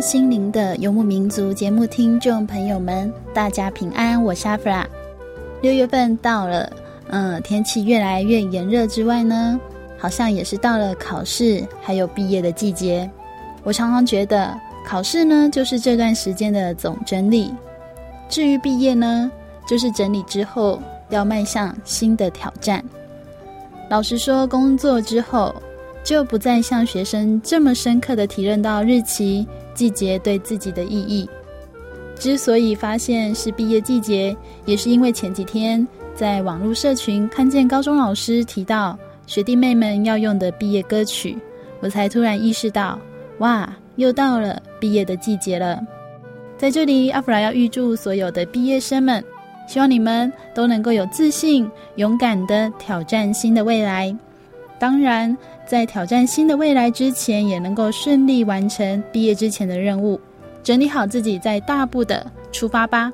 心灵的游牧民族节目听众朋友们，大家平安，我是阿弗拉。六月份到了，嗯，天气越来越炎热之外呢，好像也是到了考试还有毕业的季节。我常常觉得，考试呢就是这段时间的总整理，至于毕业呢，就是整理之后要迈向新的挑战。老实说，工作之后。就不再像学生这么深刻的体认到日期、季节对自己的意义。之所以发现是毕业季节，也是因为前几天在网络社群看见高中老师提到学弟妹们要用的毕业歌曲，我才突然意识到，哇，又到了毕业的季节了。在这里，阿弗拉要预祝所有的毕业生们，希望你们都能够有自信、勇敢地挑战新的未来。当然，在挑战新的未来之前，也能够顺利完成毕业之前的任务，整理好自己，再大步的出发吧。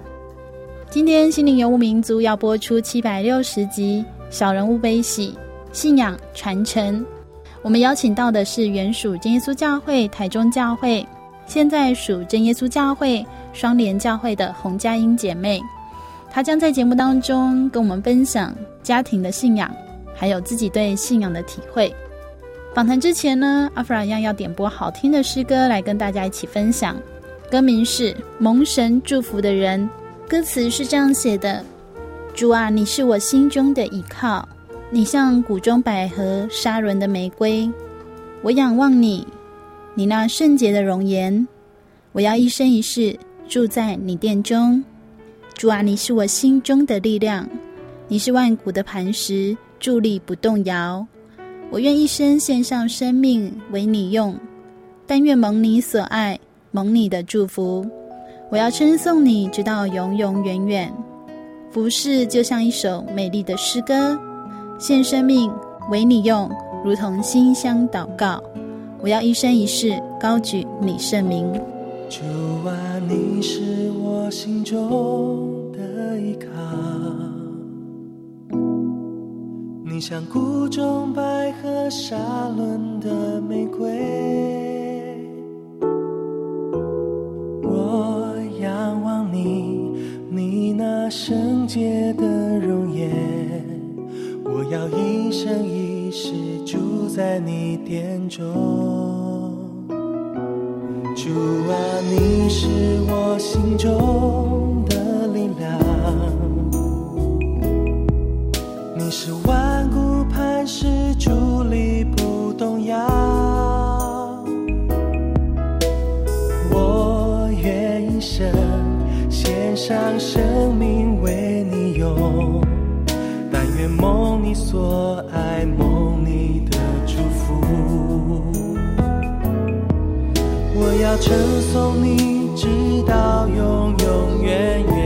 今天心灵游牧民族要播出七百六十集《小人物悲喜信仰传承》，我们邀请到的是原属真耶稣教会台中教会，现在属真耶稣教会双联教会的洪佳音姐妹，她将在节目当中跟我们分享家庭的信仰。还有自己对信仰的体会。访谈之前呢，阿弗拉一样要点播好听的诗歌来跟大家一起分享。歌名是《蒙神祝福的人》，歌词是这样写的：主啊，你是我心中的依靠，你像谷中百合、沙仑的玫瑰。我仰望你，你那圣洁的容颜，我要一生一世住在你殿中。主啊，你是我心中的力量，你是万古的磐石。伫立不动摇，我愿一生献上生命为你用，但愿蒙你所爱，蒙你的祝福。我要称颂你，直到永永远远。服侍就像一首美丽的诗歌，献生命为你用，如同馨香祷告。我要一生一世高举你圣名。主啊，你是我心中你像谷中百合、沙仑的玫瑰，我仰望你，你那圣洁的容颜，我要一生一世住在你殿中。主啊，你是我心中的力量，你是万。是伫立不动摇，我愿一生献上生命为你用，但愿梦你所爱，梦你的祝福。我要称颂你，直到永永远远。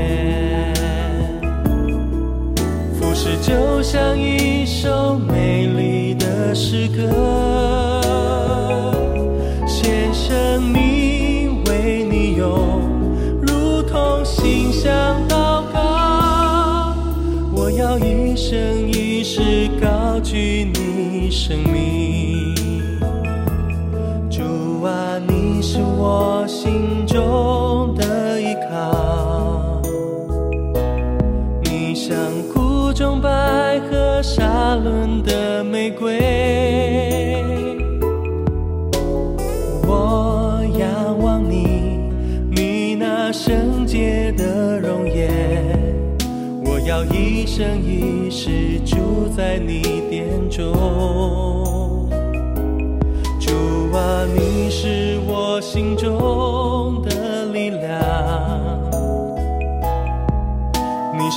这就像一首美丽的诗歌献生命为你用如同心向祷告我要一生一世高举你生命。主啊你是我心中的依靠。中百合沙仑的玫瑰。我仰望你，你那圣洁的容颜，我要一生一世住在你殿中。主啊，你是我心中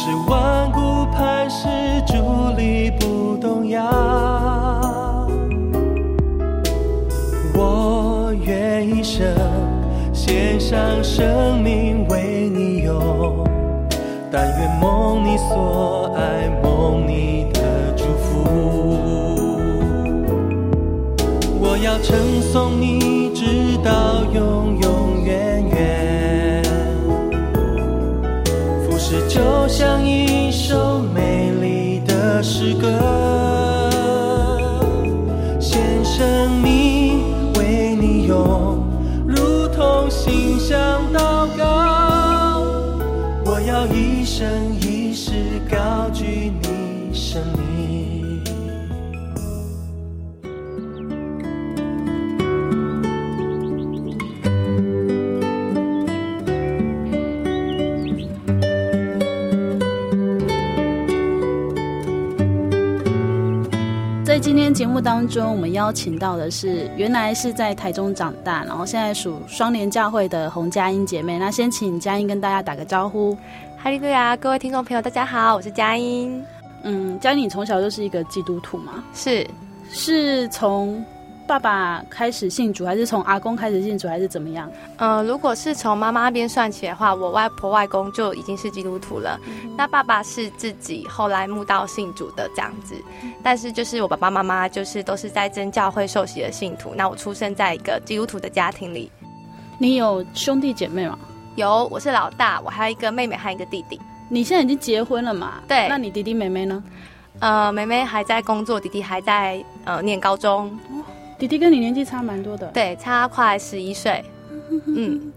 是万古磐石，伫立不动摇。我愿一生献上生命为你用，但愿梦你所爱，梦你的祝福。我要称颂你，直到永就像一首美丽的诗歌，献生节目当中，我们邀请到的是原来是在台中长大，然后现在属双联教会的洪佳音姐妹。那先请佳音跟大家打个招呼。哈利路亚，各位听众朋友，大家好，我是佳音。嗯，佳音，你从小就是一个基督徒吗？是，是从。爸爸开始信主，还是从阿公开始信主，还是怎么样？呃，如果是从妈妈那边算起的话，我外婆外公就已经是基督徒了。嗯、那爸爸是自己后来慕道信主的这样子，嗯、但是就是我爸爸妈妈就是都是在真教会受洗的信徒。那我出生在一个基督徒的家庭里。你有兄弟姐妹吗？有，我是老大，我还有一个妹妹，还有一个弟弟。你现在已经结婚了嘛？对。那你弟弟妹妹呢？呃，妹妹还在工作，弟弟还在呃念高中。弟弟跟你年纪差蛮多的，对，差快十一岁。嗯，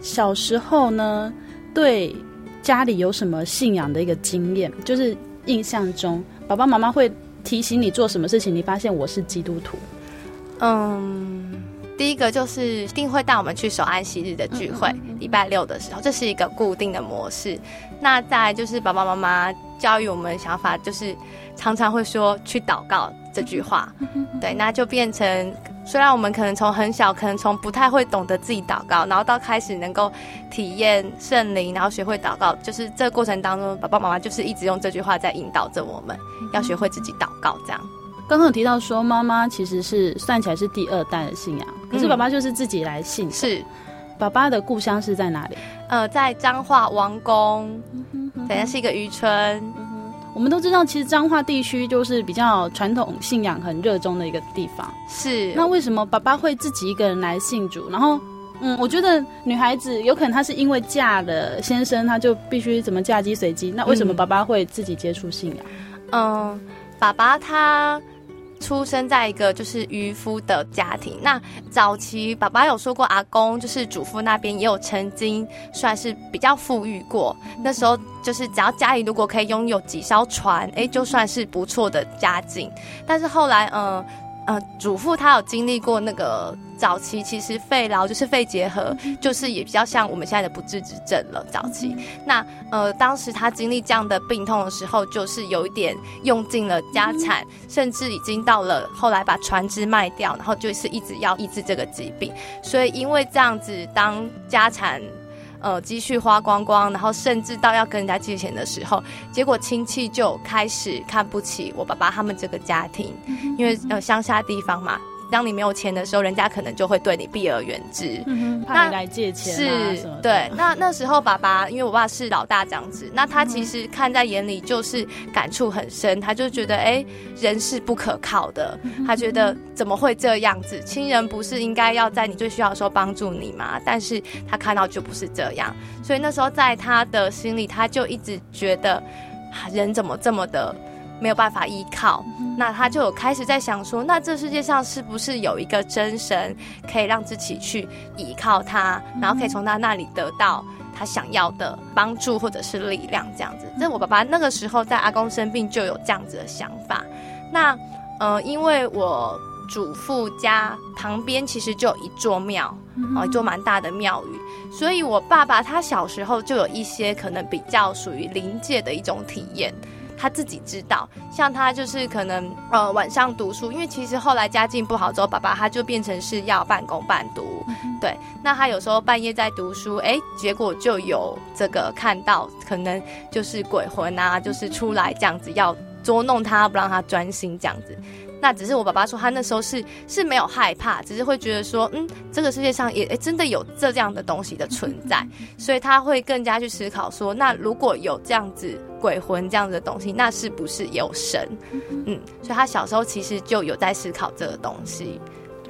小时候呢，对家里有什么信仰的一个经验？就是印象中，爸爸妈妈会提醒你做什么事情，你发现我是基督徒。嗯，第一个就是一定会带我们去守安息日的聚会，嗯嗯嗯，礼拜六的时候，这是一个固定的模式。那再来就是爸爸妈妈教育我们的想法，就是常常会说去祷告。这句话，对，那就变成，虽然我们可能从很小，可能从不太会懂得自己祷告，然后到开始能够体验圣灵，然后学会祷告，就是这个过程当中，爸爸妈妈就是一直用这句话在引导着我们，要学会自己祷告。这样，刚刚有提到说，妈妈其实是算起来是第二代的信仰，可是爸爸就是自己来信。是，爸爸的故乡是在哪里？呃，在彰化王宫，等下是一个渔村。我们都知道，其实彰化地区就是比较传统信仰很热衷的一个地方。是，那为什么爸爸会自己一个人来信主？然后，嗯，我觉得女孩子有可能她是因为嫁了先生，她就必须怎么嫁鸡随鸡。那为什么爸爸会自己接触信仰？嗯，嗯，爸爸他。出生在一个就是渔夫的家庭。那早期爸爸有说过，阿公就是祖父那边也有曾经算是比较富裕过。那时候就是只要家里如果可以拥有几艘船，哎，就算是不错的家境。但是后来，嗯、呃，祖父他有经历过那个早期，其实肺痨就是肺结核，就是也比较像我们现在的不治之症了。早期，那呃，当时他经历这样的病痛的时候，就是有一点用尽了家产，甚至已经到了后来把船只卖掉，然后就是一直要医治这个疾病。所以因为这样子，当家产。呃，积蓄花光光，然后甚至到要跟人家借钱的时候，结果亲戚就开始看不起我爸爸他们这个家庭，因为呃乡下地方嘛。当你没有钱的时候，人家可能就会对你避而远之，嗯、怕你来借钱、啊、是，对。那那时候爸爸，因为我爸是老大长子，那他其实看在眼里，就是感触很深。他就觉得，哎，人是不可靠的。他觉得怎么会这样子？亲人不是应该要在你最需要的时候帮助你吗？但是他看到就不是这样，所以那时候在他的心里，他就一直觉得，人怎么这么的。没有办法依靠，那他就有开始在想说，那这世界上是不是有一个真神可以让自己去依靠他，然后可以从他那里得到他想要的帮助或者是力量这样子。这我爸爸那个时候在阿公生病就有这样子的想法。那呃，因为我祖父家旁边其实就有一座庙，哦，一座蛮大的庙宇，所以我爸爸他小时候就有一些可能比较属于灵界的一种体验。他自己知道，像他就是可能呃晚上读书，因为其实后来家境不好之后，爸爸他就变成是要半工半读，对。那他有时候半夜在读书，哎，结果就有这个看到，可能就是鬼魂啊，就是出来这样子要捉弄他，不让他专心这样子。那只是我爸爸说，他那时候是是没有害怕，只是会觉得说，嗯，这个世界上也诶真的有这样的东西的存在，所以他会更加去思考说，那如果有这样子鬼魂这样子的东西，那是不是有神？嗯，所以他小时候其实就有在思考这个东西。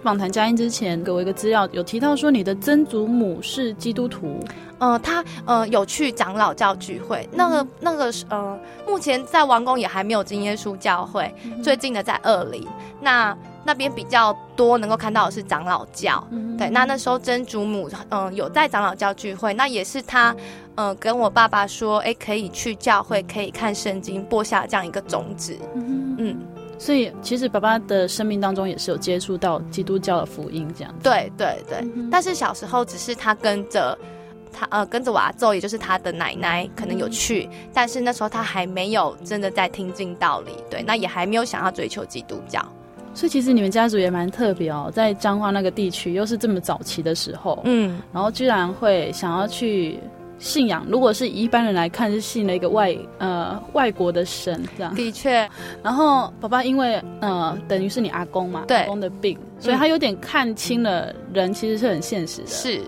访谈嘉音之前给我一个资料，有提到说你的曾祖母是基督徒。呃，他呃有去长老教聚会，那个那个呃，目前在王宫也还没有真耶稣教会，最近的在二林，那那边比较多能够看到的是长老教，对，那那时候曾祖母嗯、呃、有在长老教聚会，那也是他呃跟我爸爸说，哎，可以去教会，可以看圣经，播下这样一个种子，嗯。所以，其实爸爸的生命当中也是有接触到基督教的福音，这样。对对对，嗯、但是小时候只是他跟着他呃跟着我阿祖，也就是他的奶奶，可能有去，嗯、但是那时候他还没有真的在听进道理，对，那也还没有想要追求基督教。所以其实你们家族也蛮特别哦，在彰化那个地区，又是这么早期的时候，嗯，然后居然会想要去。信仰，如果是以一般人来看，是信了一个外呃外国的神这样。的确，然后爸爸因为呃等于是你阿公嘛，对，阿公的病，所以他有点看清了人其实是很现实的。是，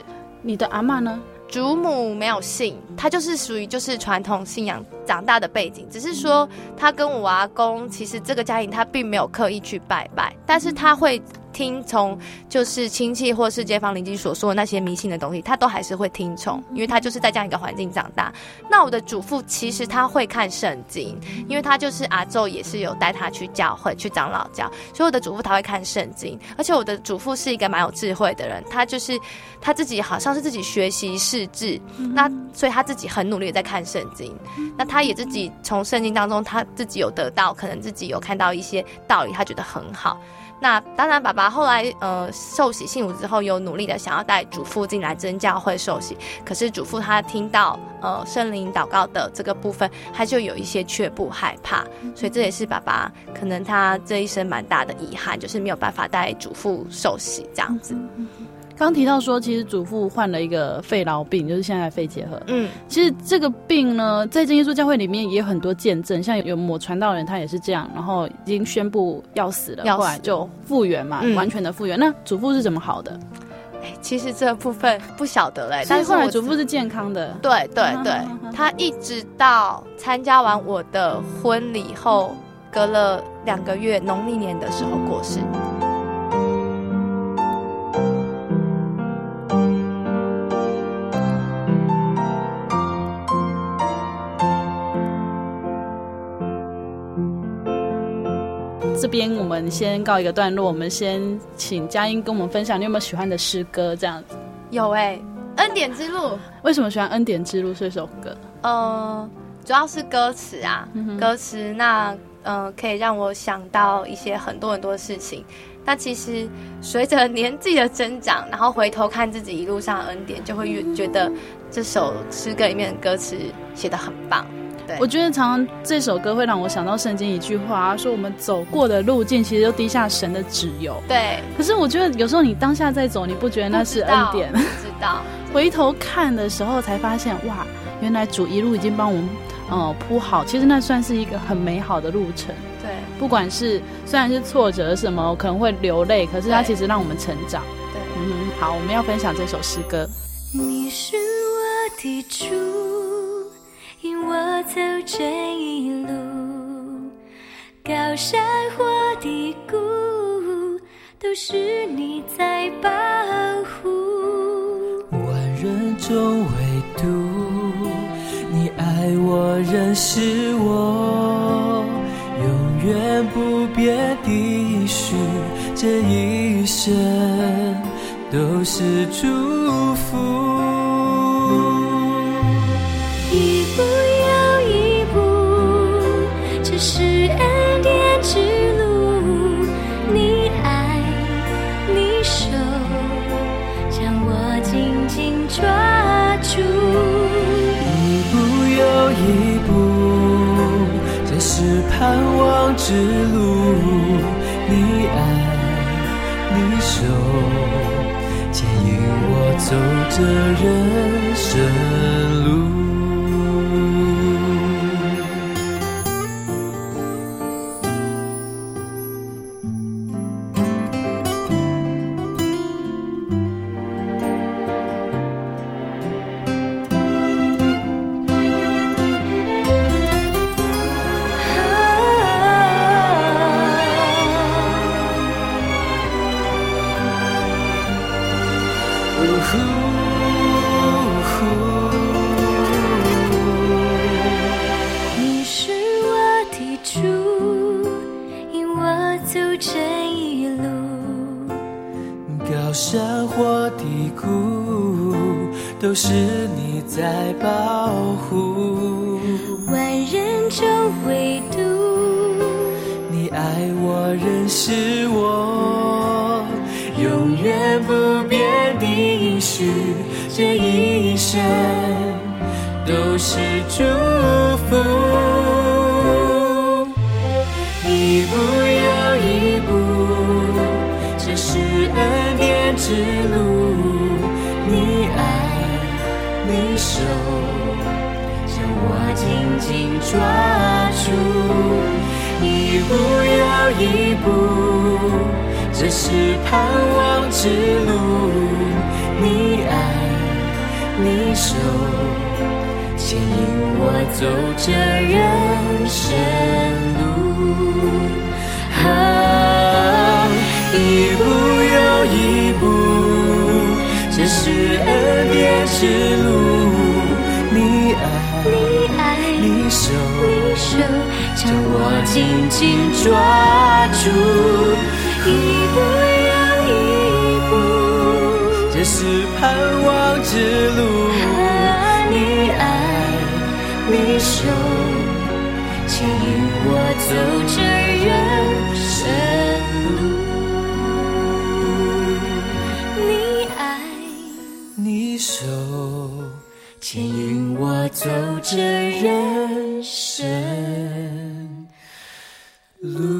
你的阿嬷呢？祖母没有信，她就是属于就是传统信仰长大的背景，只是说她跟我阿公其实这个家庭她并没有刻意去拜拜，但是她会。听从就是亲戚或是街坊邻居所说的那些迷信的东西，他都还是会听从，因为他就是在这样一个环境长大。那我的祖父其实他会看圣经，因为他就是阿昼也是有带他去教会去长老教，所以我的祖父他会看圣经，而且我的祖父是一个蛮有智慧的人，他就是他自己好像是自己学习识字，那所以他自己很努力的在看圣经，那他也自己从圣经当中他自己有得到，可能自己有看到一些道理，他觉得很好。那当然，爸爸后来呃受洗信主之后，有努力的想要带祖父进来真教会受洗，可是祖父他听到呃圣灵祷告的这个部分，他就有一些却步害怕，所以这也是爸爸可能他这一生蛮大的遗憾，就是没有办法带祖父受洗这样子。刚提到说，其实祖父患了一个肺痨病，就是现在的肺结核。嗯，其实这个病呢，在真耶稣教会里面也有很多见证，像有某传道人他也是这样，然后已经宣布要死了，后来就复原嘛，嗯、完全的复原。那祖父是怎么好的？哎，其实这部分不晓得嘞，但是后来祖父是健康的。对对对，他一直到参加完我的婚礼后，隔了两个月，农历年的时候过世。这边我们先告一个段落，我们先请佳音跟我们分享，你有没有喜欢的诗歌？这样子有哎、欸，《恩典之路》。为什么喜欢《恩典之路》这首歌？呃，主要是歌词啊，嗯、歌词那呃可以让我想到一些很多很多事情。那其实随着年纪的增长，然后回头看自己一路上的恩典，就会越觉得这首诗歌里面的歌词写得很棒。我觉得常常这首歌会让我想到圣经一句话，说我们走过的路径其实都滴下神的脂油。对。可是我觉得有时候你当下在走，你不觉得那是恩典？不知道。知道回头看的时候才发现，哇，原来主一路已经帮我们呃铺好，其实那算是一个很美好的路程。对。不管是虽然是挫折什么，可能会流泪，可是它其实让我们成长。对。嗯，好，我们要分享这首诗歌。你是我的主。引我走这一路，高山或低谷，都是你在保护。万人中唯独你爱我，仍是我永远不变的许，这一生都是祝福。之路。你爱，你守，牵引我走这人生路。牵引我走着人生路。你爱你手牵引我走着人生路。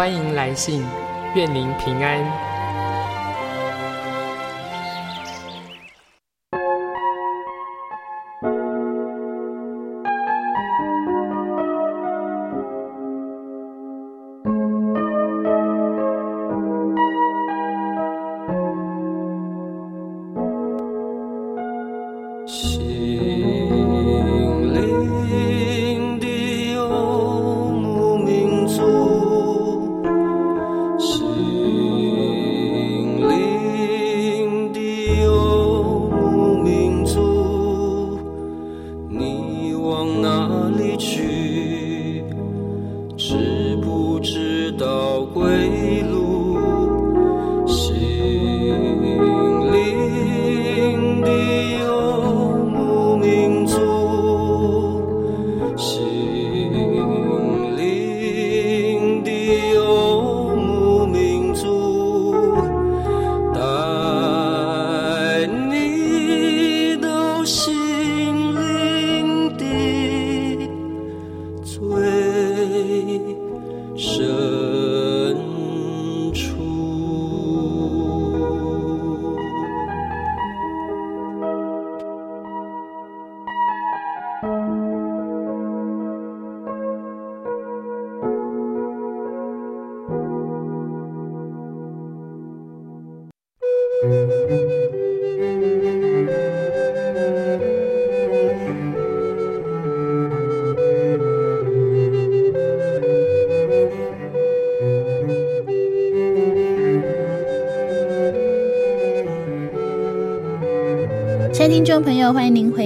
欢迎来信，愿您平安。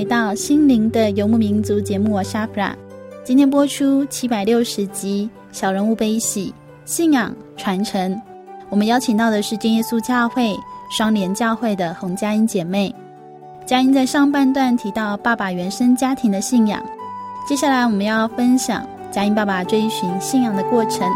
到《心灵的游牧民族》节目，我是阿弗拉。今天播出七百六十集《小人物悲喜》，信仰传承。我们邀请到的是真耶稣教会双联教会的洪佳音姐妹。佳音在上半段提到爸爸原生家庭的信仰，接下来我们要分享佳音爸爸追寻信仰的过程。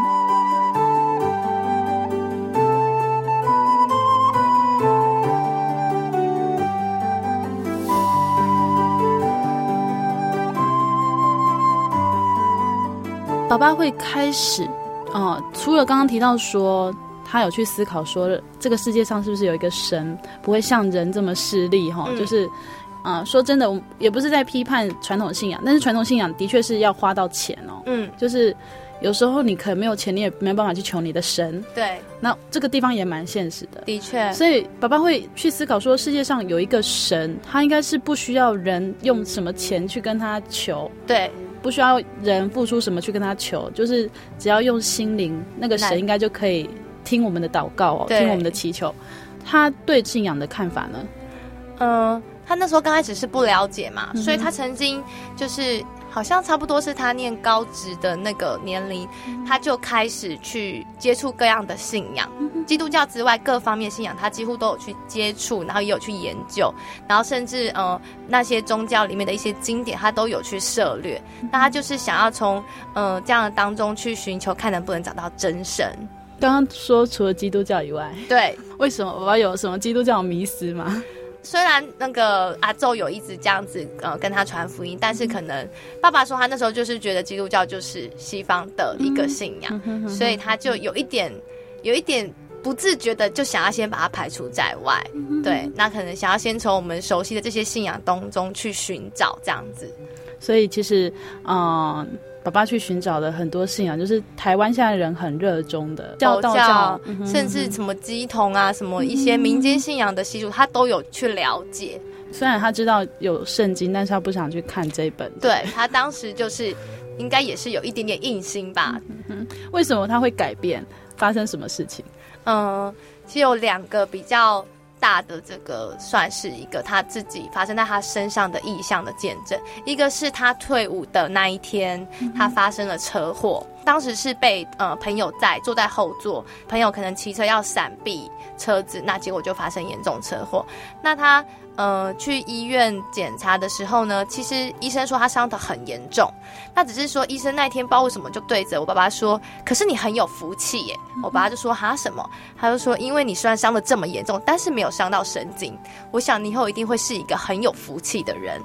爸爸会开始，啊、呃，除了刚刚提到说他有去思考说这个世界上是不是有一个神，不会像人这么势利哈，嗯、就是，啊、呃，说真的，我也不是在批判传统信仰，但是传统信仰的确是要花到钱哦，嗯，就是有时候你可能没有钱，你也没有办法去求你的神，对，那这个地方也蛮现实的，的确，所以爸爸会去思考说世界上有一个神，他应该是不需要人用什么钱去跟他求，对。不需要人付出什么去跟他求，就是只要用心灵，那个神应该就可以听我们的祷告哦，听我们的祈求。他对信仰的看法呢？嗯、呃，他那时候刚开始是不了解嘛，嗯、所以他曾经就是。好像差不多是他念高职的那个年龄，他就开始去接触各样的信仰，基督教之外各方面信仰，他几乎都有去接触，然后也有去研究，然后甚至呃那些宗教里面的一些经典，他都有去涉猎。那他就是想要从呃这样的当中去寻求，看能不能找到真神。刚刚说除了基督教以外，对，为什么我要有什么基督教迷思吗？虽然那个阿宙有一直这样子呃跟他传福音，但是可能爸爸说他那时候就是觉得基督教就是西方的一个信仰，嗯、所以他就有一点有一点不自觉的就想要先把它排除在外。嗯、对，那可能想要先从我们熟悉的这些信仰当中去寻找这样子。所以其实嗯。呃爸爸去寻找的很多信仰，就是台湾现在人很热衷的教道教，甚至什么鸡童啊，什么一些民间信仰的习俗，他都有去了解。虽然他知道有圣经，但是他不想去看这本。对，他当时就是应该也是有一点点硬心吧。为什么他会改变？发生什么事情？嗯，其实有两个比较。大的这个算是一个他自己发生在他身上的意向的见证。一个是他退伍的那一天，他发生了车祸，当时是被呃朋友在坐在后座，朋友可能骑车要闪避车子，那结果就发生严重车祸。那他。呃，去医院检查的时候呢，其实医生说他伤得很严重。那只是说医生那天不知道为什么就对着我爸爸说：“可是你很有福气耶。”我爸爸就说：“哈什么？”他就说：“因为你虽然伤得这么严重，但是没有伤到神经。我想你以后一定会是一个很有福气的人。”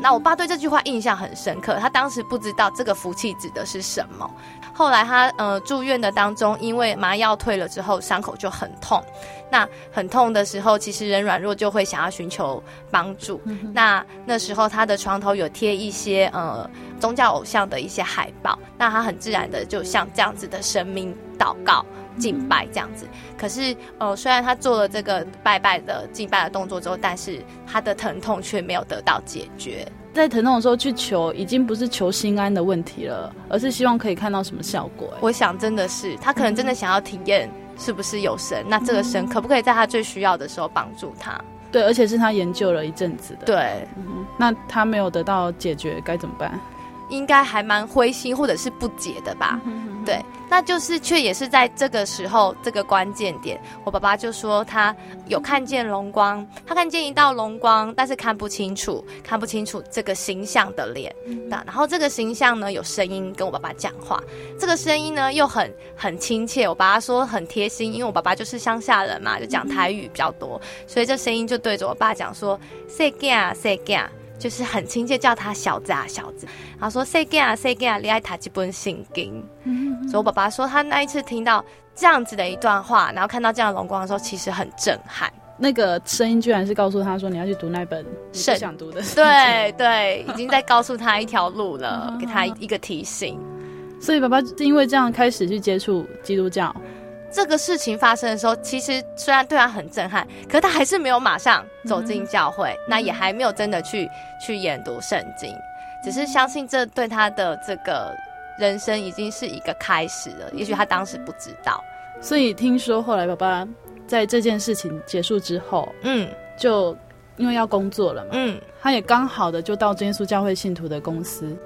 那我爸对这句话印象很深刻。他当时不知道这个福气指的是什么。后来他呃住院的当中，因为麻药退了之后，伤口就很痛。那很痛的时候，其实人软弱就会想要寻求帮助。嗯、那那时候他的床头有贴一些呃宗教偶像的一些海报，那他很自然的就像这样子的神明祷告敬拜这样子。可是呃虽然他做了这个拜拜的敬拜的动作之后，但是他的疼痛却没有得到解决。在疼痛的时候去求，已经不是求心安的问题了，而是希望可以看到什么效果。我想真的是他可能真的想要体验。是不是有神？那这个神可不可以在他最需要的时候帮助他？对，而且是他研究了一阵子的。对，嗯，那他没有得到解决，该怎么办？应该还蛮灰心或者是不解的吧？对。那就是，却也是在这个时候，这个关键点，我爸爸就说他有看见龙光，他看见一道龙光，但是看不清楚，看不清楚这个形象的脸。那然后这个形象呢，有声音跟我爸爸讲话，这个声音呢又很很亲切。我爸爸说很贴心，因为我爸爸就是乡下人嘛，就讲台语比较多，所以这声音就对着我爸讲说：“细囝啊，细囝。”就是很亲切，叫他小子啊，小子。然后说：“谁啊，谁啊，你爱他这本圣经。”所以，我爸爸说他那一次听到这样子的一段话，然后看到这样的龙光的时候，其实很震撼。那个声音居然是告诉他说：“你要去读那本你不想读的。”对对，已经在告诉他一条路了，给他一个提醒。所以，爸爸是因为这样开始去接触基督教。这个事情发生的时候，其实虽然对他很震撼，可是他还是没有马上走进教会，嗯、那也还没有真的去去研读圣经，只是相信这对他的这个人生已经是一个开始了。也许他当时不知道。所以听说后来爸爸在这件事情结束之后，嗯，就因为要工作了嘛，嗯，他也刚好的就到真耶稣教会信徒的公司。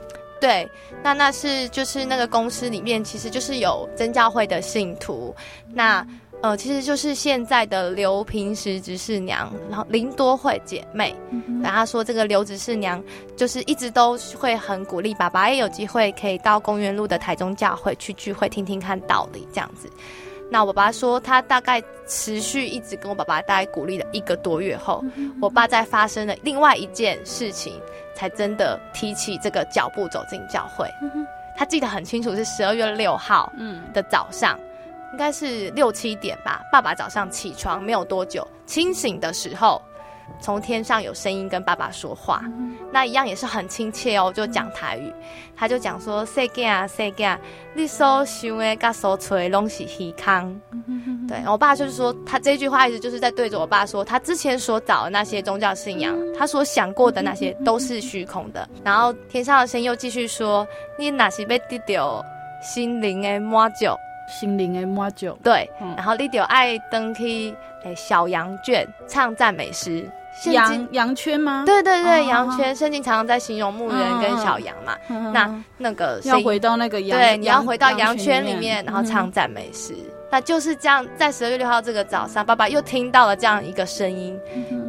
对，那那是就是那个公司里面，其实就是有真教会的信徒。那呃，其实就是现在的刘平时执事娘，然后林多惠姐妹。然后她说，这个刘执事娘就是一直都会很鼓励爸爸，也有机会可以到公园路的台中教会去聚会，听听看道理这样子。那我爸爸说，他大概持续一直跟我爸爸大概鼓励了一个多月后，我爸在发生了另外一件事情。才真的提起这个脚步走进教会。嗯、他记得很清楚，是十二月六号的早上，嗯、应该是六七点吧。爸爸早上起床没有多久，清醒的时候，从天上有声音跟爸爸说话，嗯、那一样也是很亲切哦，就讲台语。他就讲说：“世界啊，细囝，你所想的甲所吹拢是虚空。”对，我爸就是说，他这句话意思就是在对着我爸说，他之前所找的那些宗教信仰，他所想过的那些都是虚空的。然后天上的声音又继续说：“你哪是被得到心灵的满足？心灵的满足。”对，然后你就爱登去诶小羊圈唱赞美诗。羊羊圈吗？对对对，羊圈。圣经常常在形容牧人跟小羊嘛。那那个要回到那个羊，对，你要回到羊圈里面，然后唱赞美诗。那就是这样，在十二月六号这个早上，爸爸又听到了这样一个声音，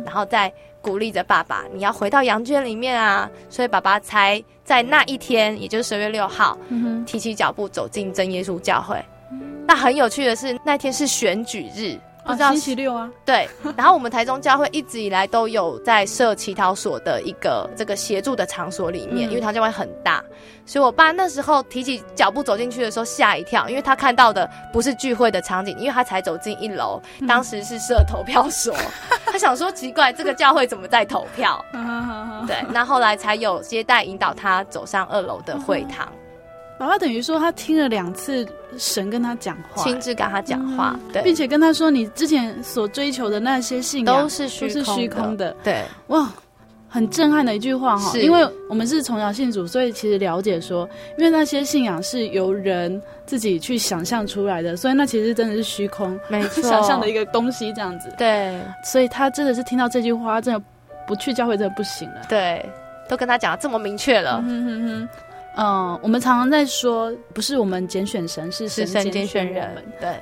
然后再鼓励着爸爸，你要回到羊圈里面啊。所以爸爸才在那一天，也就是十二月六号，提起脚步走进真耶稣教会。那很有趣的是，那天是选举日。不知道、啊、星期六啊，对。然后我们台中教会一直以来都有在设祈祷所的一个这个协助的场所里面，嗯、因为台中教会很大，所以我爸那时候提起脚步走进去的时候吓一跳，因为他看到的不是聚会的场景，因为他才走进一楼，当时是设投票所，嗯、他想说奇怪，这个教会怎么在投票？对，那后来才有接待引导他走上二楼的会堂。爸爸等于说他听了两次神跟他讲话，亲自跟他讲话，嗯、对，并且跟他说，你之前所追求的那些信仰都是虚虚，空的，对，哇，很震撼的一句话哈，是。因为我们是从小信主，所以其实了解说，因为那些信仰是由人自己去想象出来的，所以那其实真的是虚空，没错，想象的一个东西这样子，对，所以他真的是听到这句话，真的不去教会真的不行了，对，都跟他讲的这么明确了，嗯哼哼。嗯，我们常常在说，不是我们拣选神，是神拣选人。对，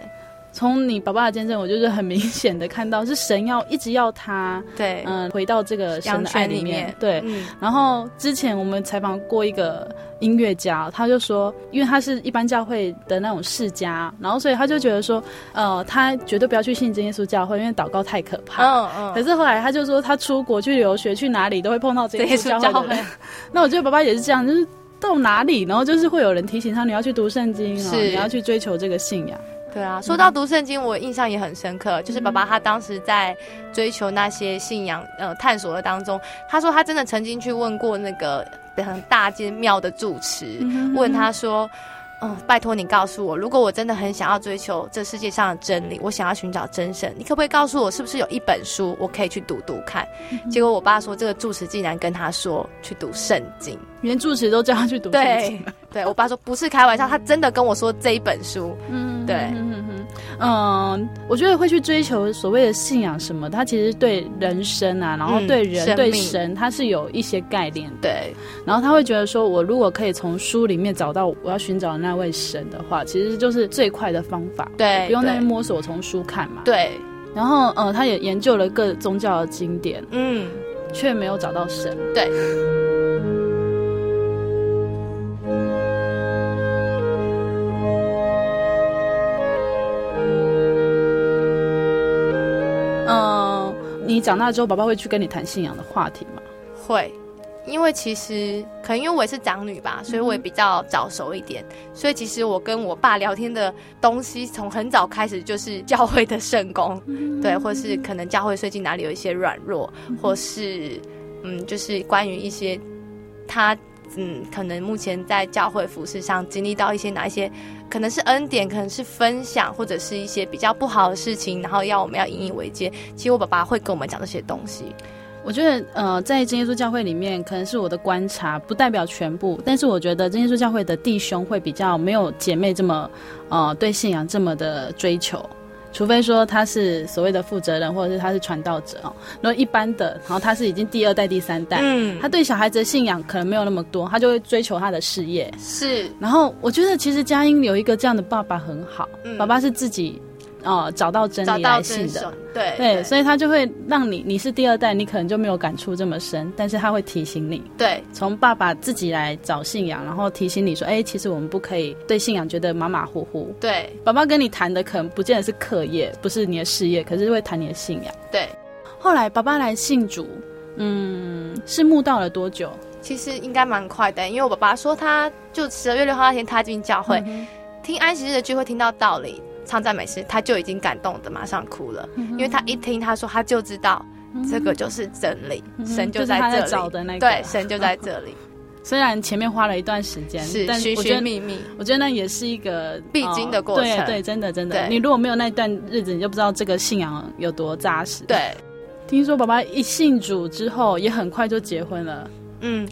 从你爸爸的见证，我就是很明显的看到，是神要一直要他，对，嗯，回到这个神的爱里面。对，嗯、然后之前我们采访过一个音乐家，他就说，因为他是一般教会的那种世家，然后所以他就觉得说，呃，他绝对不要去信真耶稣教会，因为祷告太可怕。嗯嗯。可是后来他就说，他出国去留学，去哪里都会碰到真耶稣教会。那我觉得爸爸也是这样，就是。到哪里，然后就是会有人提醒他，你要去读圣经，是你要去追求这个信仰。对啊，说到读圣经，我印象也很深刻，就是爸爸他当时在追求那些信仰呃探索的当中，他说他真的曾经去问过那个很大间庙的住持，嗯、问他说。嗯，拜托你告诉我，如果我真的很想要追求这世界上的真理，我想要寻找真神，你可不可以告诉我，是不是有一本书我可以去读读看？嗯、结果我爸说，这个住持竟然跟他说去读圣经，连住持都叫他去读圣经。对，对我爸说不是开玩笑，他真的跟我说这一本书。嗯，对。嗯嗯，我觉得会去追求所谓的信仰什么，他其实对人生啊，然后对人、嗯、对神，他是有一些概念的。对，然后他会觉得说，我如果可以从书里面找到我要寻找的那位神的话，其实就是最快的方法。对，不用那边摸索，从书看嘛。对。然后，呃，他也研究了各宗教的经典，嗯，却没有找到神。对。嗯你长大之后，爸爸会去跟你谈信仰的话题吗？会，因为其实可能因为我也是长女吧，所以我也比较早熟一点。嗯、所以其实我跟我爸聊天的东西，从很早开始就是教会的圣工，嗯、对，或是可能教会最近哪里有一些软弱，嗯、或是嗯，就是关于一些他。嗯，可能目前在教会服事上经历到一些哪一些，可能是恩典，可能是分享，或者是一些比较不好的事情，然后要我们要引以为戒。其实我爸爸会跟我们讲这些东西。我觉得，呃，在真耶稣教会里面，可能是我的观察，不代表全部。但是我觉得真耶稣教会的弟兄会比较没有姐妹这么，呃，对信仰这么的追求。除非说他是所谓的负责人，或者是他是传道者哦。然后一般的，然后他是已经第二代、第三代，嗯，他对小孩子的信仰可能没有那么多，他就会追求他的事业。是。然后我觉得其实佳音有一个这样的爸爸很好，嗯，爸爸是自己。哦，找到真理来信的，对对，所以他就会让你，你是第二代，你可能就没有感触这么深，但是他会提醒你，对，从爸爸自己来找信仰，然后提醒你说，哎，其实我们不可以对信仰觉得马马虎虎，对，爸爸跟你谈的可能不见得是课业，不是你的事业，可是会谈你的信仰，对。后来爸爸来信主，嗯，是慕道了多久？其实应该蛮快的，因为我爸爸说，他就十二月六号那天他进教会，嗯、听安息日的聚会，听到道理。唱赞美诗，他就已经感动的马上哭了，嗯、因为他一听他说，他就知道这个就是真理，嗯、神就在这找的那个、对，神就在这里。虽然前面花了一段时间，是但寻寻觅觅，我觉得那也是一个必经的过程。对对，真的真的，你如果没有那段日子，你就不知道这个信仰有多扎实。对，听说爸爸一信主之后，也很快就结婚了。嗯，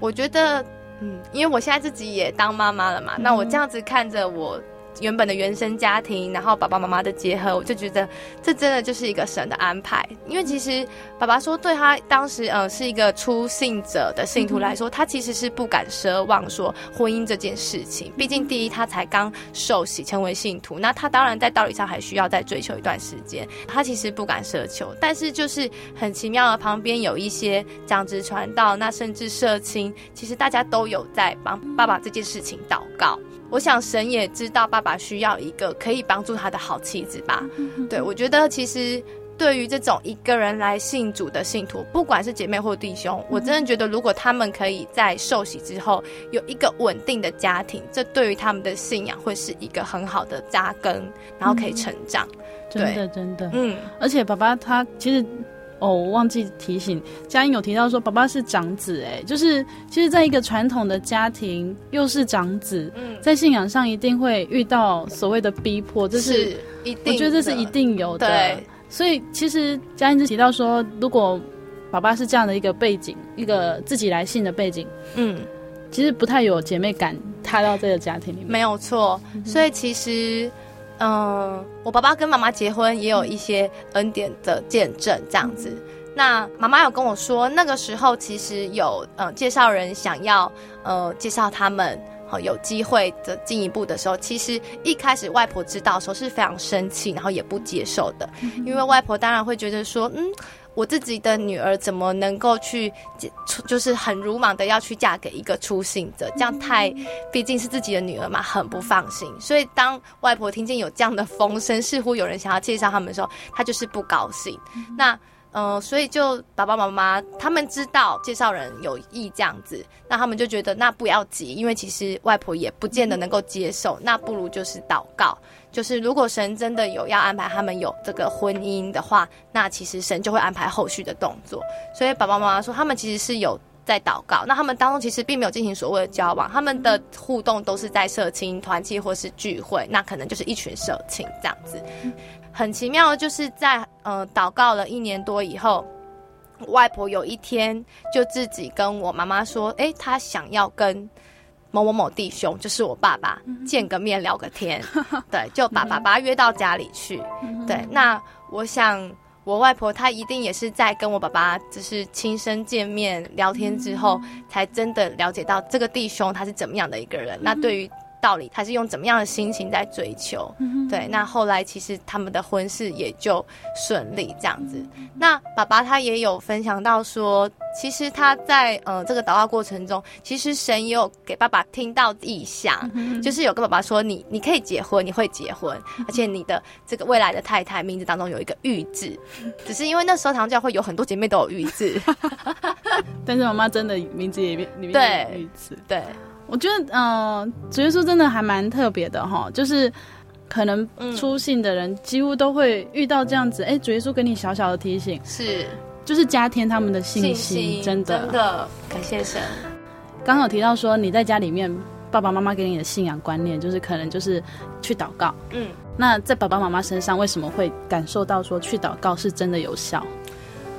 我觉得，嗯，因为我现在自己也当妈妈了嘛，嗯、那我这样子看着我。原本的原生家庭，然后爸爸妈妈的结合，我就觉得这真的就是一个神的安排。因为其实爸爸说，对他当时呃是一个初信者的信徒来说，他其实是不敢奢望说婚姻这件事情。毕竟第一，他才刚受洗成为信徒，那他当然在道理上还需要再追求一段时间。他其实不敢奢求，但是就是很奇妙的，旁边有一些长子传道，那甚至社青，其实大家都有在帮爸爸这件事情祷告。我想神也知道爸爸需要一个可以帮助他的好妻子吧。对，我觉得其实对于这种一个人来信主的信徒，不管是姐妹或弟兄，我真的觉得如果他们可以在受洗之后有一个稳定的家庭，这对于他们的信仰会是一个很好的扎根，然后可以成长。真的，真的，嗯，而且爸爸他其实。哦，我忘记提醒，佳音有提到说，爸爸是长子，哎，就是其实，在一个传统的家庭，又是长子，嗯，在信仰上一定会遇到所谓的逼迫，这是，是一定，我觉得这是一定有的。对，所以其实佳音就提到说，如果爸爸是这样的一个背景，一个自己来信的背景，嗯，其实不太有姐妹感踏到这个家庭里面，没有错。所以其实。嗯，嗯我爸爸跟妈妈结婚也有一些恩典的见证，这样子。那妈妈有跟我说，那个时候其实有嗯介绍人想要呃介绍他们，好有机会的进一步的时候，其实一开始外婆知道的时候是非常生气，然后也不接受的，因为外婆当然会觉得说，嗯。我自己的女儿怎么能够去，就是很鲁莽的要去嫁给一个初信者，这样太，毕竟是自己的女儿嘛，很不放心。所以当外婆听见有这样的风声，似乎有人想要介绍他们的时候，她就是不高兴。那。嗯、所以就爸爸妈妈他们知道介绍人有意这样子，那他们就觉得那不要急，因为其实外婆也不见得能够接受，那不如就是祷告，就是如果神真的有要安排他们有这个婚姻的话，那其实神就会安排后续的动作。所以爸爸妈妈说他们其实是有在祷告，那他们当中其实并没有进行所谓的交往，他们的互动都是在社青团契或是聚会，那可能就是一群社青这样子。很奇妙的，就是在呃祷告了一年多以后，外婆有一天就自己跟我妈妈说：“哎，她想要跟某某某弟兄，就是我爸爸见个面聊个天。”对，就把爸爸约到家里去。对，那我想我外婆她一定也是在跟我爸爸就是亲身见面聊天之后，才真的了解到这个弟兄他是怎么样的一个人。那对于道理，他是用怎么样的心情在追求？嗯、对，那后来其实他们的婚事也就顺利这样子。嗯、那爸爸他也有分享到说，其实他在呃这个祷告过程中，其实神也有给爸爸听到意向，嗯、就是有跟爸爸说，你你可以结婚，你会结婚，嗯、而且你的这个未来的太太名字当中有一个玉字，只是因为那时候堂教会有很多姐妹都有玉字，但是妈妈真的名字里面里面有玉字，对。对我觉得，嗯、呃，主耶稣真的还蛮特别的哈，就是可能出信的人几乎都会遇到这样子，哎、嗯，主耶稣给你小小的提醒，是，就是加添他们的信心，真的，真的，感谢神。刚刚有提到说你在家里面，爸爸妈妈给你的信仰观念，就是可能就是去祷告，嗯，那在爸爸妈妈身上为什么会感受到说去祷告是真的有效？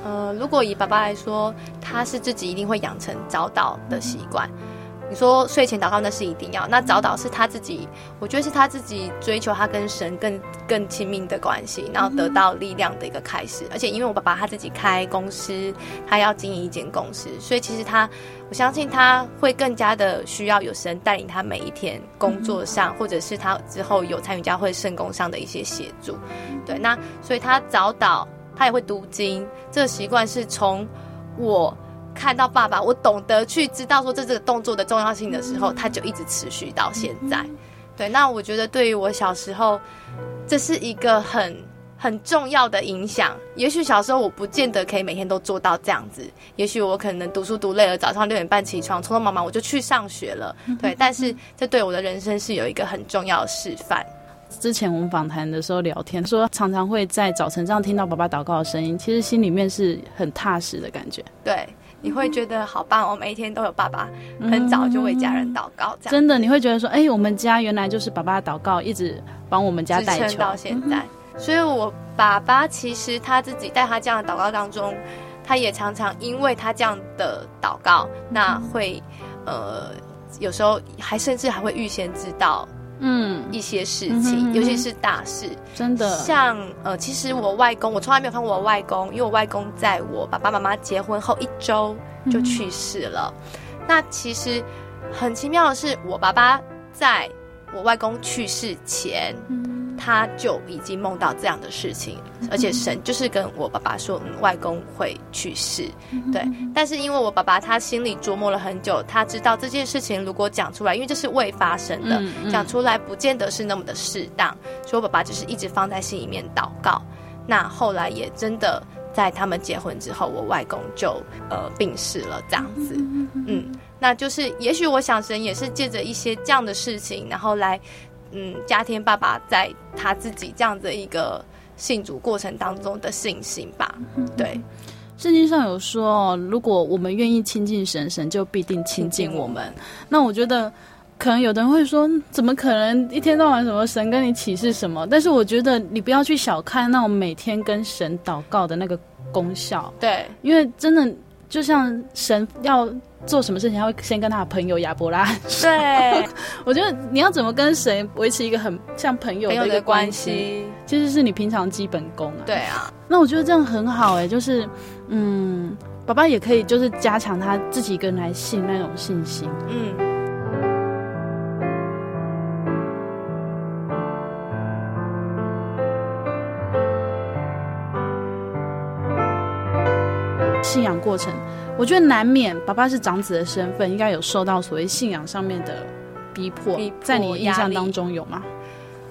呃，如果以爸爸来说，他是自己一定会养成早祷的习惯。嗯你说睡前祷告那是一定要，那早祷是他自己，我觉得是他自己追求他跟神更更亲密的关系，然后得到力量的一个开始。而且因为我爸爸他自己开公司，他要经营一间公司，所以其实他，我相信他会更加的需要有神带领他每一天工作上，或者是他之后有参与教会圣工上的一些协助。对，那所以他早祷，他也会读经，这个习惯是从我。看到爸爸，我懂得去知道说这这个动作的重要性的时候，他就一直持续到现在。对，那我觉得对于我小时候，这是一个很很重要的影响。也许小时候我不见得可以每天都做到这样子，也许我可能读书读累了，早上六点半起床，匆匆忙忙我就去上学了。对，但是这对我的人生是有一个很重要的示范。之前我们访谈的时候聊天说，常常会在早晨这样听到爸爸祷告的声音，其实心里面是很踏实的感觉。对。你会觉得好棒，我每一天都有爸爸很早就为家人祷告，这样、嗯、真的你会觉得说，哎、欸，我们家原来就是爸爸祷告一直帮我们家带球到现在。嗯、所以，我爸爸其实他自己在他这样的祷告当中，他也常常因为他这样的祷告，那会呃有时候还甚至还会预先知道。嗯，一些事情，尤其是大事，真的。像呃，其实我外公，我从来没有看过我外公，因为我外公在我爸爸妈妈结婚后一周就去世了。那其实很奇妙的是，我爸爸在我外公去世前。他就已经梦到这样的事情，而且神就是跟我爸爸说，嗯，外公会去世，对。但是因为我爸爸他心里琢磨了很久，他知道这件事情如果讲出来，因为这是未发生的，讲出来不见得是那么的适当，所以我爸爸就是一直放在心里面祷告。那后来也真的在他们结婚之后，我外公就呃病逝了，这样子。嗯，那就是也许我想神也是借着一些这样的事情，然后来。嗯，家天爸爸在他自己这样的一个信主过程当中的信心吧。对，圣经上有说，如果我们愿意亲近神，神就必定亲近我们。那我觉得，可能有的人会说，怎么可能一天到晚什么神跟你启示什么？但是我觉得你不要去小看那种每天跟神祷告的那个功效。对，因为真的就像神要。做什么事情，他会先跟他的朋友亚伯拉罕 说。对，我觉得你要怎么跟神维持一个很像朋友的一个关系，其实是你平常基本功啊。对啊，那我觉得这样很好哎，就是嗯，爸爸也可以就是加强他自己一个人来信那种信心。嗯。信仰过程。我觉得难免，爸爸是长子的身份，应该有受到所谓信仰上面的逼迫，逼迫在你印象当中有吗？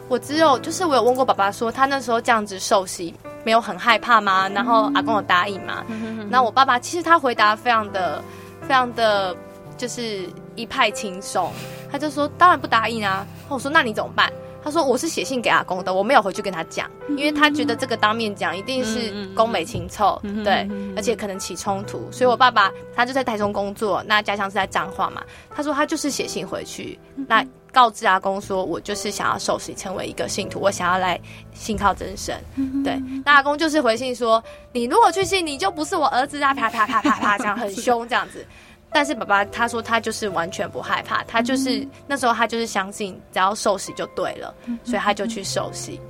我只有就是我有问过爸爸说，他那时候这样子受洗，没有很害怕吗？然后阿公有答应吗？那、嗯、我爸爸其实他回答非常的、非常的，就是一派轻松，他就说当然不答应啊。我说那你怎么办？他说：“我是写信给阿公的，我没有回去跟他讲，因为他觉得这个当面讲一定是公美情臭，对，而且可能起冲突。所以我爸爸他就在台中工作，那家乡是在彰化嘛。他说他就是写信回去，那告知阿公说，我就是想要受洗成为一个信徒，我想要来信靠真神。对，那阿公就是回信说，你如果去信，你就不是我儿子啊！啪啪啪啪啪，这样很凶这样子。”但是爸爸他说他就是完全不害怕，他就是、嗯、那时候他就是相信只要受洗就对了，嗯、所以他就去受洗。嗯、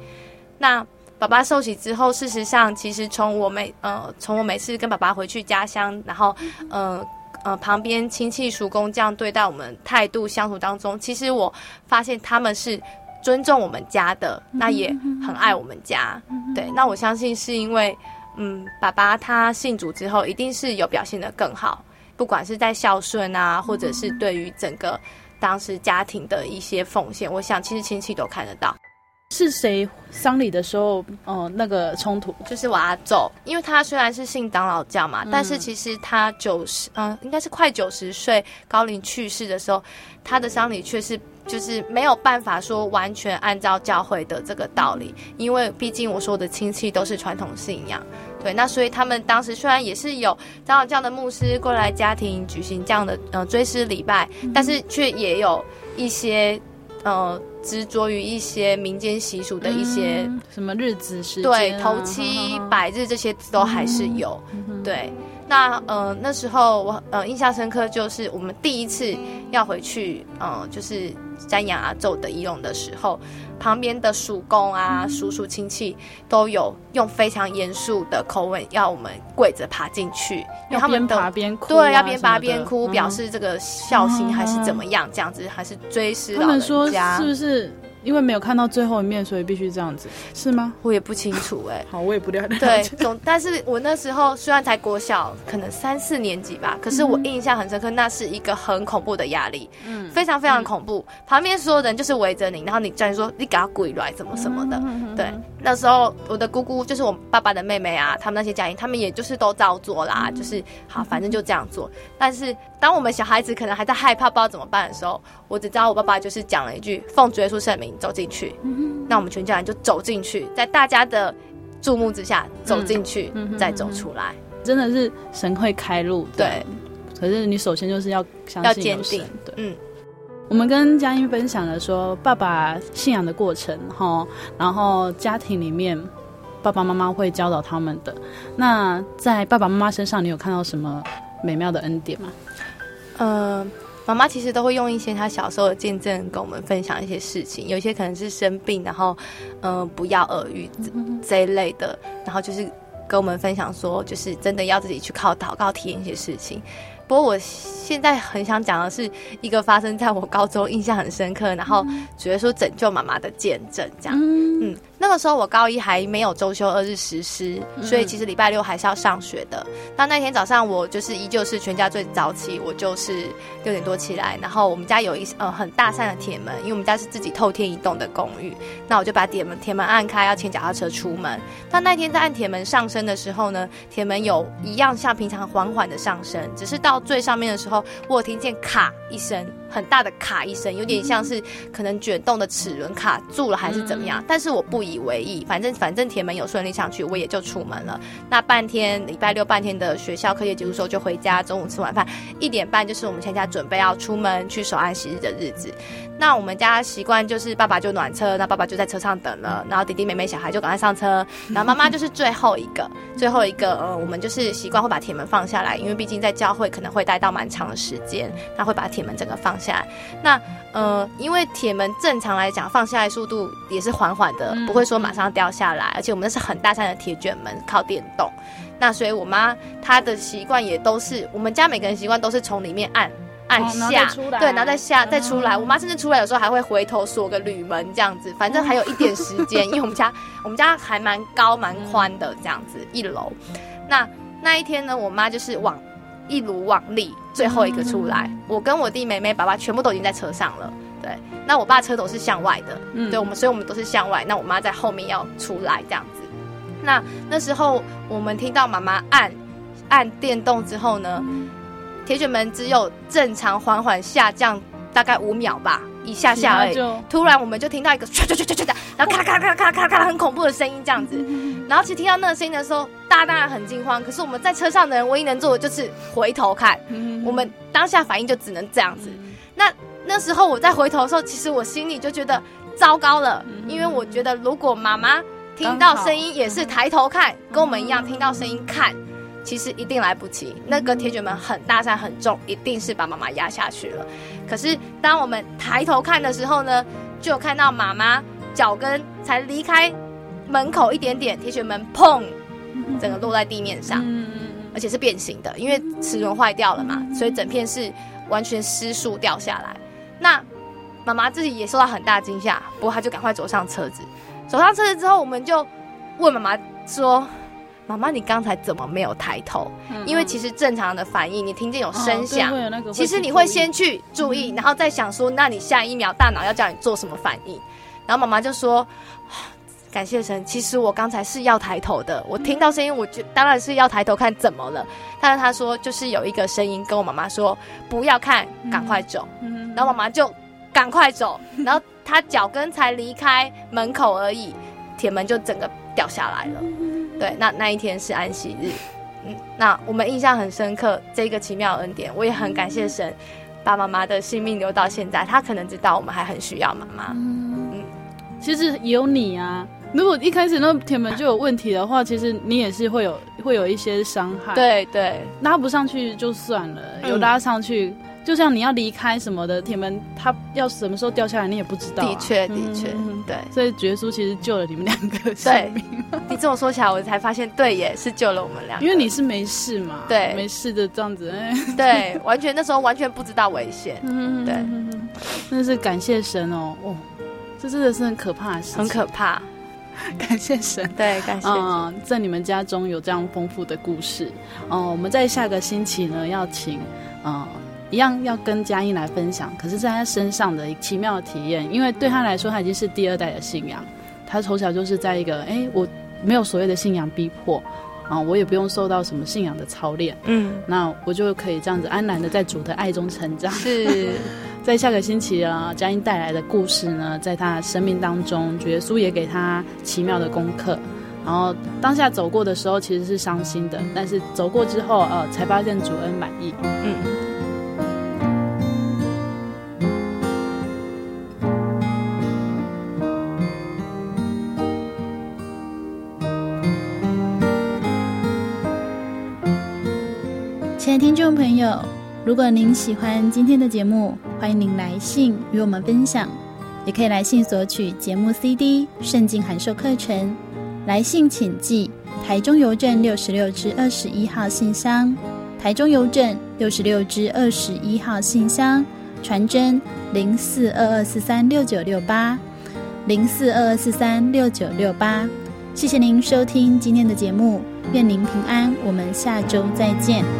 那爸爸受洗之后，事实上其实从我每呃从我每次跟爸爸回去家乡，然后呃呃旁边亲戚叔公这样对待我们态度相处当中，其实我发现他们是尊重我们家的，那也很爱我们家。嗯、对，那我相信是因为嗯爸爸他信主之后，一定是有表现的更好。不管是在孝顺啊，或者是对于整个当时家庭的一些奉献，我想其实亲戚都看得到。是谁丧礼的时候，哦、呃，那个冲突就是我阿祖，因为他虽然是信长老教嘛，嗯、但是其实他九十，嗯，应该是快九十岁高龄去世的时候，他的丧礼却是就是没有办法说完全按照教会的这个道理，因为毕竟我说的亲戚都是传统信仰。对，那所以他们当时虽然也是有长老教的牧师过来家庭举行这样的呃追思礼拜，嗯、但是却也有一些呃执着于一些民间习俗的一些、嗯、什么日子时间、啊、对头七百日这些都还是有。嗯、对，那呃那时候我呃印象深刻，就是我们第一次要回去，呃就是瞻仰阿宙的遗容的时候，旁边的叔公啊、叔叔亲戚都有用非常严肃的口吻要我们跪着爬进去，因为他们边爬边哭、啊，对，要边爬边哭，表示这个孝心还是怎么样，这样子还是追思老人家，他们说是不是？因为没有看到最后一面，所以必须这样子，是吗？我也不清楚哎、欸。好，我也不了解。对，总，但是我那时候虽然才国小，可能三四年级吧，可是我印象很深刻，那是一个很恐怖的压力，嗯，非常非常恐怖。嗯、旁边所有人就是围着你，然后你站说你给他跪来，怎么什么的。嗯、对，那时候我的姑姑就是我爸爸的妹妹啊，他们那些家人，他们也就是都照做啦，嗯、就是好，反正就这样做。但是当我们小孩子可能还在害怕，不知道怎么办的时候，我只知道我爸爸就是讲了一句“奉主耶稣圣名走进去”，嗯，那我们全家人就走进去，在大家的注目之下走进去，嗯，再走出来，真的是神会开路。对，可是你首先就是要相信要坚定。对，嗯，我们跟佳音分享了说爸爸信仰的过程，哈，然后家庭里面爸爸妈妈会教导他们的。那在爸爸妈妈身上，你有看到什么美妙的恩典吗？呃，妈妈其实都会用一些她小时候的见证跟我们分享一些事情，有一些可能是生病，然后，呃，不药而愈这一类的，然后就是跟我们分享说，就是真的要自己去靠祷告体验一些事情。不过我现在很想讲的是一个发生在我高中印象很深刻，然后觉得说拯救妈妈的见证，这样。嗯，那个时候我高一还没有周休二日实施，所以其实礼拜六还是要上学的。那那天早上我就是依旧是全家最早起，我就是六点多起来，然后我们家有一呃很大扇的铁门，因为我们家是自己透天一栋的公寓，那我就把铁门铁门按开，要牵脚踏车出门。但那天在按铁门上升的时候呢，铁门有一样像平常缓缓的上升，只是到最上面的时候，我有听见咔一声，很大的咔一声，有点像是可能卷动的齿轮卡住了还是怎么样。但是我不以以为意，反正反正铁门有顺利上去，我也就出门了。那半天礼拜六半天的学校课业结束之后就回家，中午吃晚饭，一点半就是我们全家准备要出门去守安息日的日子。那我们家习惯就是爸爸就暖车，那爸爸就在车上等了，然后弟弟妹妹小孩就赶快上车，然后妈妈就是最后一个，最后一个呃，我们就是习惯会把铁门放下来，因为毕竟在教会可能会待到蛮长的时间，他会把铁门整个放下来。那呃，因为铁门正常来讲放下来速度也是缓缓的，不会说马上掉下来，而且我们那是很大扇的铁卷门，靠电动，那所以我妈她的习惯也都是，我们家每个人习惯都是从里面按。按下，哦、对，然后再下，再出来。我妈甚至出来有时候还会回头锁个铝门这样子，反正还有一点时间，因为我们家我们家还蛮高蛮宽的这样子，一楼。那那一天呢，我妈就是往一如往例最后一个出来，我跟我弟妹妹、爸爸全部都已经在车上了。对，那我爸车头是向外的，对我们，所以我们都是向外。那我妈在后面要出来这样子。那那时候我们听到妈妈按按电动之后呢，铁卷门只有正常缓缓下降大概五秒吧，一下下而已。突然我们就听到一个唰唰唰唰唰的，然后咔咔咔咔咔咔很恐怖的声音这样子。然后其实听到那个声音的时候，大家当然很惊慌。可是我们在车上的人唯一能做的就是回头看。我们当下反应就只能这样子。那那时候我在回头的时候，其实我心里就觉得糟糕了，因为我觉得如果妈妈听到声音也是抬头看，跟我们一样听到声音看。其实一定来不及，那个铁卷门很大扇很重，一定是把妈妈压下去了。可是当我们抬头看的时候呢，就看到妈妈脚跟才离开门口一点点，铁卷门砰，整个落在地面上，而且是变形的，因为齿轮坏掉了嘛，所以整片是完全失速掉下来。那妈妈自己也受到很大惊吓，不过她就赶快走上车子。走上车子之后，我们就问妈妈说。妈妈，你刚才怎么没有抬头？因为其实正常的反应，你听见有声响，哦、其实你会先去注意，嗯、然后再想说，那你下一秒大脑要叫你做什么反应？然后妈妈就说：“ 感谢神，其实我刚才是要抬头的，我听到声音，我就当然是要抬头看怎么了。但是他说，就是有一个声音跟我妈妈说，不要看，赶快走。然后妈妈就赶快走，然后他脚跟才离开门口而已，铁门就整个掉下来了。”对，那那一天是安息日，嗯，那我们印象很深刻，这个奇妙恩典，我也很感谢神，把妈妈的性命留到现在。他可能知道我们还很需要妈妈，嗯，嗯，其实也有你啊。如果一开始那铁门就有问题的话，其实你也是会有会有一些伤害。对对，拉不上去就算了，有拉上去。嗯就像你要离开什么的铁门，它要什么时候掉下来，你也不知道、啊。的确，的确，嗯、对。所以耶稣其实救了你们两个生命。你这么说起来，我才发现，对耶，是救了我们两个。因为你是没事嘛，对，没事的这样子。对，完全那时候完全不知道危险。嗯，对。那是感谢神哦，哦，这真的是很可怕的事情，很可怕。感谢神，对，感谢神。嗯，在你们家中有这样丰富的故事。哦，我们在下个星期呢，要请，嗯。一样要跟佳音来分享，可是在他身上的奇妙的体验，因为对他来说，他已经是第二代的信仰。他从小就是在一个，哎，我没有所谓的信仰逼迫，啊，我也不用受到什么信仰的操练，嗯，那我就可以这样子安然的在主的爱中成长。是，在下个星期啊，佳音带来的故事呢，在他生命当中，主耶稣也给他奇妙的功课。然后当下走过的时候，其实是伤心的，但是走过之后，呃，才发现主恩满意。嗯。朋友，如果您喜欢今天的节目，欢迎您来信与我们分享，也可以来信索取节目 CD、圣经函授课程。来信请寄台中邮政六十六支二十一号信箱，台中邮政六十六支二十一号信箱，传真零四二二四三六九六八零四二二四三六九六八。谢谢您收听今天的节目，愿您平安，我们下周再见。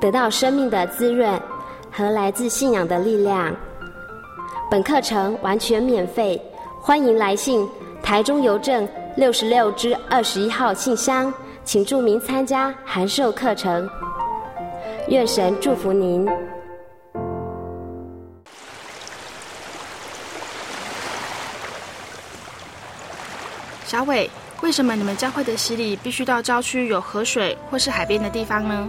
得到生命的滋润和来自信仰的力量。本课程完全免费，欢迎来信台中邮政六十六支二十一号信箱，请注明参加函授课程。愿神祝福您。小伟，为什么你们教会的洗礼必须到郊区有河水或是海边的地方呢？